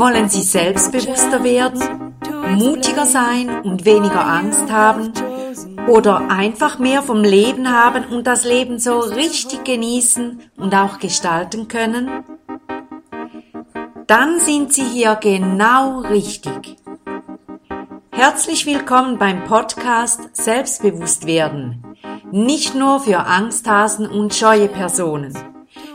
Wollen Sie selbstbewusster werden, mutiger sein und weniger Angst haben oder einfach mehr vom Leben haben und das Leben so richtig genießen und auch gestalten können? Dann sind Sie hier genau richtig. Herzlich willkommen beim Podcast Selbstbewusst werden. Nicht nur für Angsthasen und scheue Personen.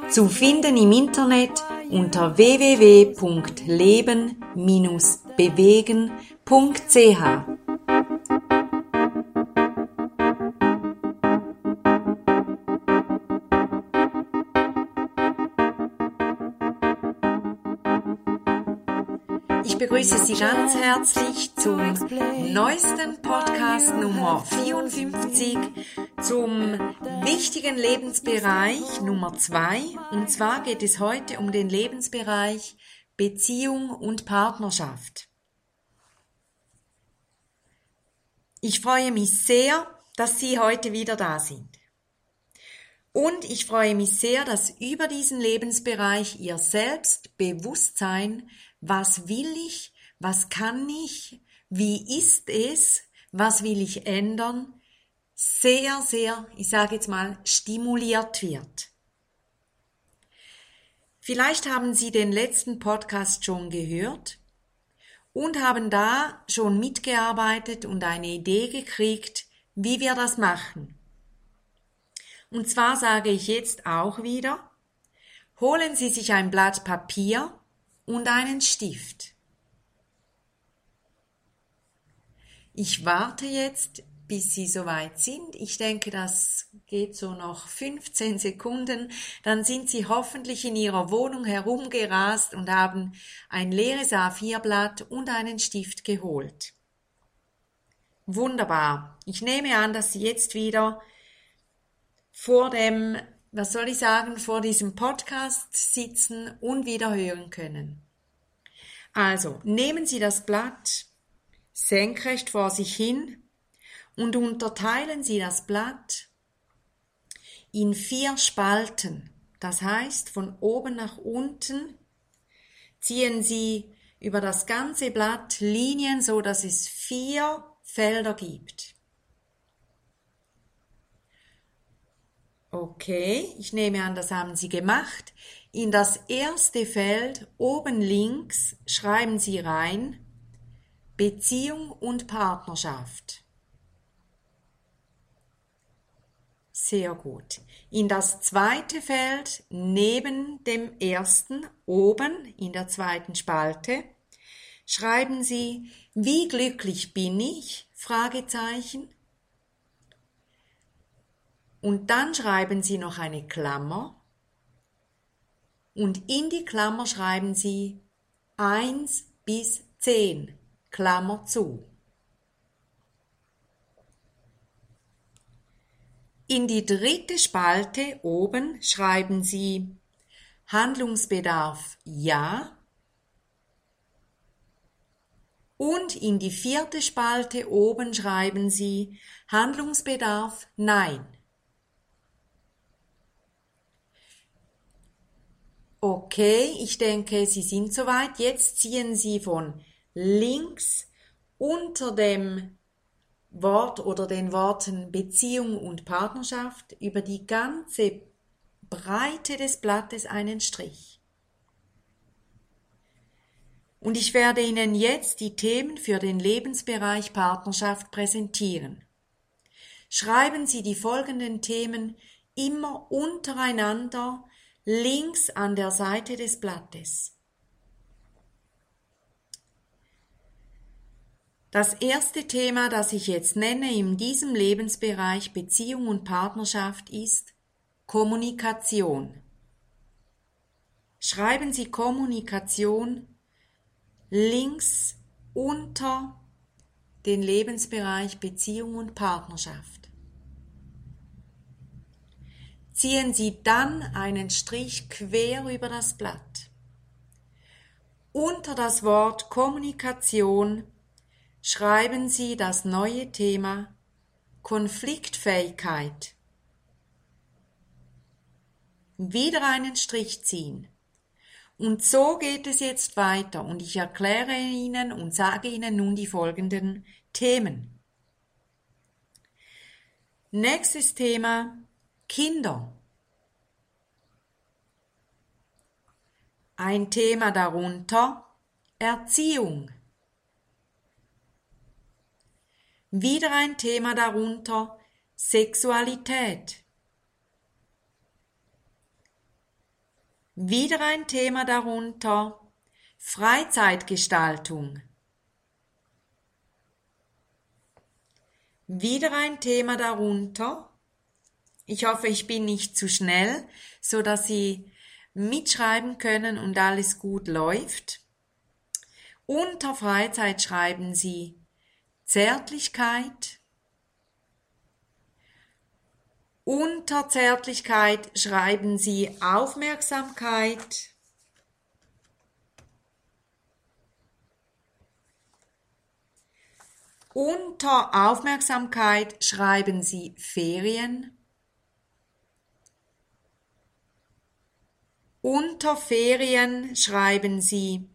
Zu finden im Internet unter www.leben-bewegen.ch. Ich begrüße Sie ganz herzlich zum neuesten Podcast Nummer 54 zum wichtigen Lebensbereich Nummer 2. Und zwar geht es heute um den Lebensbereich Beziehung und Partnerschaft. Ich freue mich sehr, dass Sie heute wieder da sind. Und ich freue mich sehr, dass über diesen Lebensbereich Ihr Selbstbewusstsein was will ich, was kann ich, wie ist es, was will ich ändern, sehr, sehr, ich sage jetzt mal, stimuliert wird. Vielleicht haben Sie den letzten Podcast schon gehört und haben da schon mitgearbeitet und eine Idee gekriegt, wie wir das machen. Und zwar sage ich jetzt auch wieder, holen Sie sich ein Blatt Papier und einen Stift. Ich warte jetzt, bis Sie soweit sind. Ich denke, das geht so noch 15 Sekunden. Dann sind Sie hoffentlich in Ihrer Wohnung herumgerast und haben ein leeres A4-Blatt und einen Stift geholt. Wunderbar. Ich nehme an, dass Sie jetzt wieder vor dem was soll ich sagen, vor diesem Podcast sitzen und wieder hören können. Also, nehmen Sie das Blatt senkrecht vor sich hin und unterteilen Sie das Blatt in vier Spalten. Das heißt, von oben nach unten ziehen Sie über das ganze Blatt Linien, so dass es vier Felder gibt. Okay, ich nehme an, das haben Sie gemacht. In das erste Feld oben links schreiben Sie rein Beziehung und Partnerschaft. Sehr gut. In das zweite Feld neben dem ersten oben in der zweiten Spalte schreiben Sie Wie glücklich bin ich? Fragezeichen. Und dann schreiben Sie noch eine Klammer und in die Klammer schreiben Sie 1 bis 10, Klammer zu. In die dritte Spalte oben schreiben Sie Handlungsbedarf Ja und in die vierte Spalte oben schreiben Sie Handlungsbedarf Nein. Okay, ich denke, Sie sind soweit. Jetzt ziehen Sie von links unter dem Wort oder den Worten Beziehung und Partnerschaft über die ganze Breite des Blattes einen Strich. Und ich werde Ihnen jetzt die Themen für den Lebensbereich Partnerschaft präsentieren. Schreiben Sie die folgenden Themen immer untereinander links an der Seite des Blattes. Das erste Thema, das ich jetzt nenne in diesem Lebensbereich Beziehung und Partnerschaft ist Kommunikation. Schreiben Sie Kommunikation links unter den Lebensbereich Beziehung und Partnerschaft ziehen Sie dann einen Strich quer über das Blatt. Unter das Wort Kommunikation schreiben Sie das neue Thema Und so geht es jetzt weiter und ich erkläre Ihnen und sage Ihnen nun die folgenden Themen. Nächstes Thema Kinder. Ein Thema darunter Erziehung. Wieder ein Thema darunter Sexualität. Wieder ein Thema darunter Freizeitgestaltung. Wieder ein Thema darunter. Ich hoffe, ich bin nicht zu schnell, so dass Sie mitschreiben können und alles gut läuft. Unter Freizeit schreiben Sie Zärtlichkeit, unter Zärtlichkeit schreiben Sie Aufmerksamkeit. Unter Aufmerksamkeit schreiben Sie Ferien. Unter Ferien schreiben Sie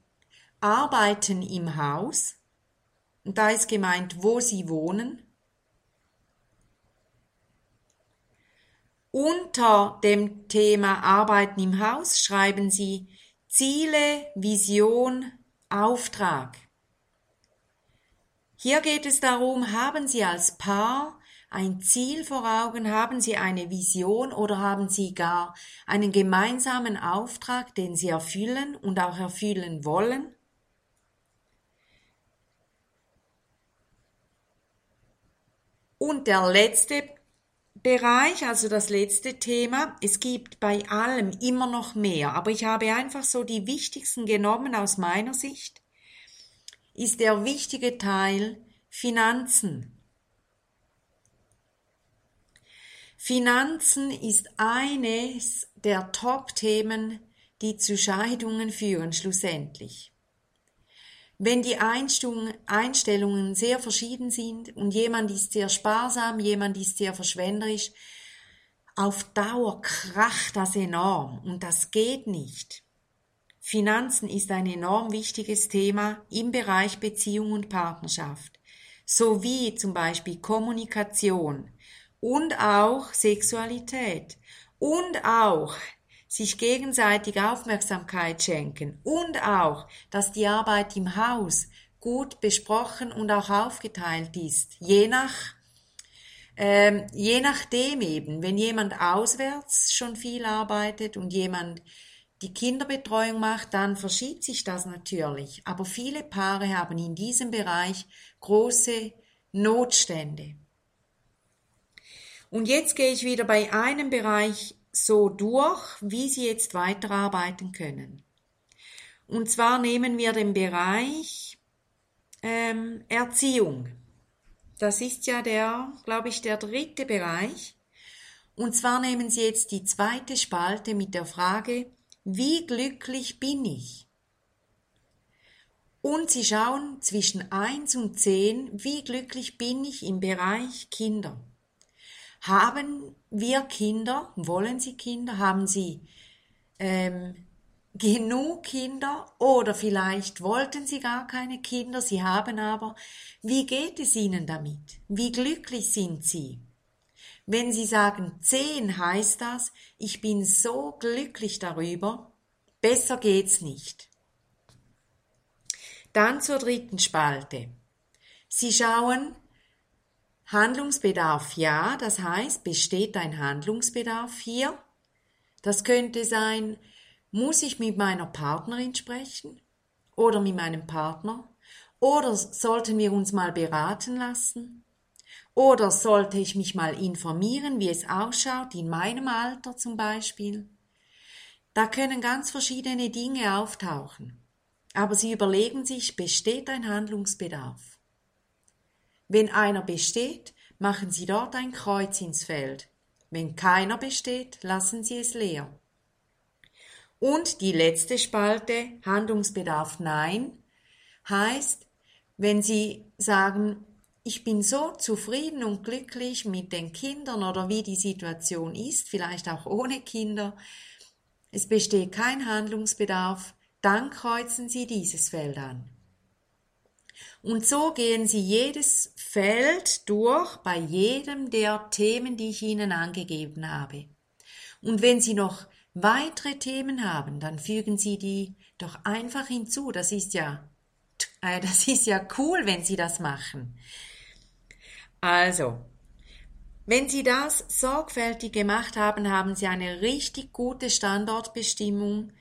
Arbeiten im Haus. Und da ist gemeint, wo Sie wohnen. Unter dem Thema Arbeiten im Haus schreiben Sie Ziele, Vision, Auftrag. Hier geht es darum, haben Sie als Paar ein Ziel vor Augen, haben Sie eine Vision oder haben Sie gar einen gemeinsamen Auftrag, den Sie erfüllen und auch erfüllen wollen? Und der letzte Bereich, also das letzte Thema. Es gibt bei allem immer noch mehr, aber ich habe einfach so die wichtigsten genommen aus meiner Sicht. Ist der wichtige Teil Finanzen. Finanzen ist eines der Top-Themen, die zu Scheidungen führen schlussendlich. Wenn die Einstellungen sehr verschieden sind und jemand ist sehr sparsam, jemand ist sehr verschwenderisch, auf Dauer kracht das enorm und das geht nicht. Finanzen ist ein enorm wichtiges Thema im Bereich Beziehung und Partnerschaft, sowie zum Beispiel Kommunikation und auch Sexualität und auch sich gegenseitig Aufmerksamkeit schenken und auch, dass die Arbeit im Haus gut besprochen und auch aufgeteilt ist, je nach ähm, je nachdem eben, wenn jemand auswärts schon viel arbeitet und jemand die Kinderbetreuung macht, dann verschiebt sich das natürlich. Aber viele Paare haben in diesem Bereich große Notstände. Und jetzt gehe ich wieder bei einem Bereich so durch, wie Sie jetzt weiterarbeiten können. Und zwar nehmen wir den Bereich ähm, Erziehung. Das ist ja der, glaube ich, der dritte Bereich. Und zwar nehmen Sie jetzt die zweite Spalte mit der Frage, wie glücklich bin ich? Und Sie schauen zwischen 1 und 10, wie glücklich bin ich im Bereich Kinder. Haben wir Kinder? Wollen Sie Kinder? Haben Sie ähm, genug Kinder? Oder vielleicht wollten Sie gar keine Kinder, Sie haben aber. Wie geht es Ihnen damit? Wie glücklich sind Sie? Wenn Sie sagen zehn, heißt das, ich bin so glücklich darüber, besser geht's nicht. Dann zur dritten Spalte. Sie schauen, Handlungsbedarf ja, das heißt, besteht ein Handlungsbedarf hier? Das könnte sein, muss ich mit meiner Partnerin sprechen oder mit meinem Partner? Oder sollten wir uns mal beraten lassen? Oder sollte ich mich mal informieren, wie es ausschaut, in meinem Alter zum Beispiel? Da können ganz verschiedene Dinge auftauchen. Aber Sie überlegen sich, besteht ein Handlungsbedarf? Wenn einer besteht, machen Sie dort ein Kreuz ins Feld. Wenn keiner besteht, lassen Sie es leer. Und die letzte Spalte, Handlungsbedarf Nein, heißt, wenn Sie sagen, ich bin so zufrieden und glücklich mit den Kindern oder wie die Situation ist, vielleicht auch ohne Kinder, es besteht kein Handlungsbedarf, dann kreuzen Sie dieses Feld an. Und so gehen Sie jedes Feld durch bei jedem der Themen, die ich Ihnen angegeben habe. Und wenn Sie noch weitere Themen haben, dann fügen Sie die doch einfach hinzu. Das ist ja, äh, das ist ja cool, wenn Sie das machen. Also, wenn Sie das sorgfältig gemacht haben, haben Sie eine richtig gute Standortbestimmung,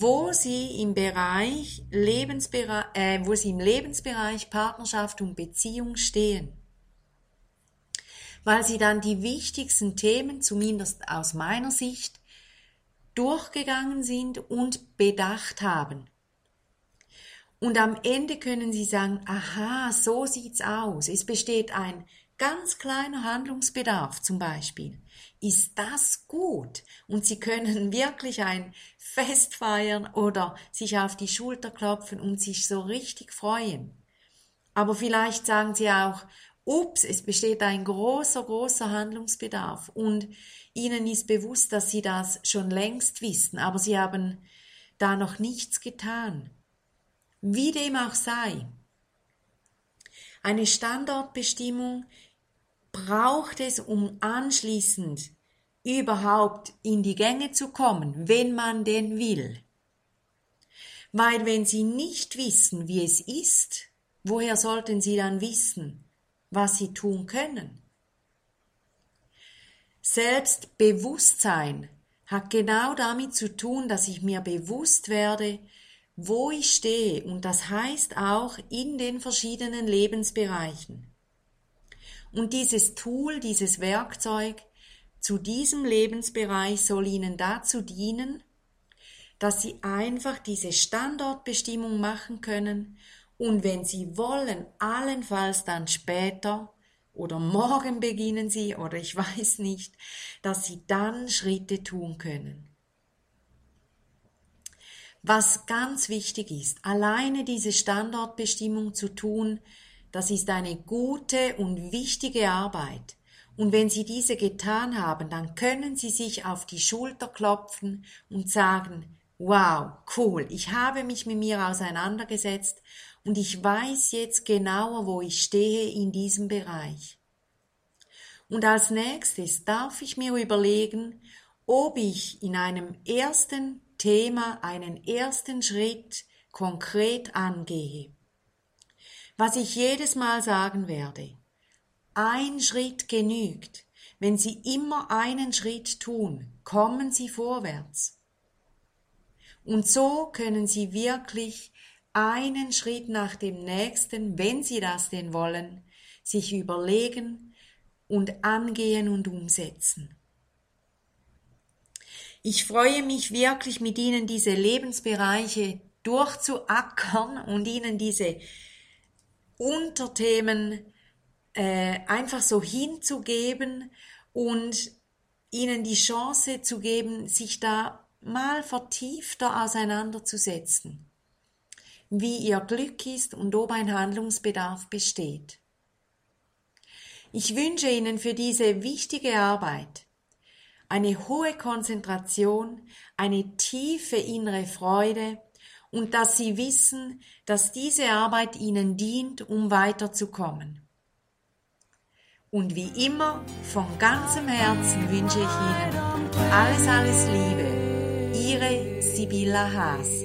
wo Sie im Bereich Lebensbereich, äh, wo Sie im Lebensbereich Partnerschaft und Beziehung stehen. Weil Sie dann die wichtigsten Themen, zumindest aus meiner Sicht, durchgegangen sind und bedacht haben. Und am Ende können Sie sagen, aha, so sieht's aus. Es besteht ein ganz kleiner Handlungsbedarf zum Beispiel. Ist das gut? Und Sie können wirklich ein Fest feiern oder sich auf die Schulter klopfen und sich so richtig freuen. Aber vielleicht sagen Sie auch, ups, es besteht ein großer, großer Handlungsbedarf und Ihnen ist bewusst, dass Sie das schon längst wissen, aber Sie haben da noch nichts getan. Wie dem auch sei. Eine Standortbestimmung braucht es, um anschließend überhaupt in die Gänge zu kommen, wenn man denn will. Weil wenn Sie nicht wissen, wie es ist, woher sollten Sie dann wissen, was Sie tun können? Selbstbewusstsein hat genau damit zu tun, dass ich mir bewusst werde, wo ich stehe und das heißt auch in den verschiedenen Lebensbereichen. Und dieses Tool, dieses Werkzeug zu diesem Lebensbereich soll Ihnen dazu dienen, dass Sie einfach diese Standortbestimmung machen können und wenn Sie wollen, allenfalls dann später oder morgen beginnen Sie oder ich weiß nicht, dass Sie dann Schritte tun können. Was ganz wichtig ist, alleine diese Standortbestimmung zu tun, das ist eine gute und wichtige Arbeit. Und wenn Sie diese getan haben, dann können Sie sich auf die Schulter klopfen und sagen, wow, cool, ich habe mich mit mir auseinandergesetzt und ich weiß jetzt genauer, wo ich stehe in diesem Bereich. Und als nächstes darf ich mir überlegen, ob ich in einem ersten Thema einen ersten Schritt konkret angehe. Was ich jedes Mal sagen werde, ein Schritt genügt. Wenn Sie immer einen Schritt tun, kommen Sie vorwärts. Und so können Sie wirklich einen Schritt nach dem nächsten, wenn Sie das denn wollen, sich überlegen und angehen und umsetzen. Ich freue mich wirklich mit Ihnen diese Lebensbereiche durchzuackern und Ihnen diese Unterthemen äh, einfach so hinzugeben und ihnen die Chance zu geben, sich da mal vertiefter auseinanderzusetzen, wie ihr Glück ist und ob ein Handlungsbedarf besteht. Ich wünsche Ihnen für diese wichtige Arbeit eine hohe Konzentration, eine tiefe innere Freude und dass sie wissen, dass diese Arbeit ihnen dient, um weiterzukommen. Und wie immer, von ganzem Herzen wünsche ich Ihnen alles, alles Liebe. Ihre Sibylla Haas.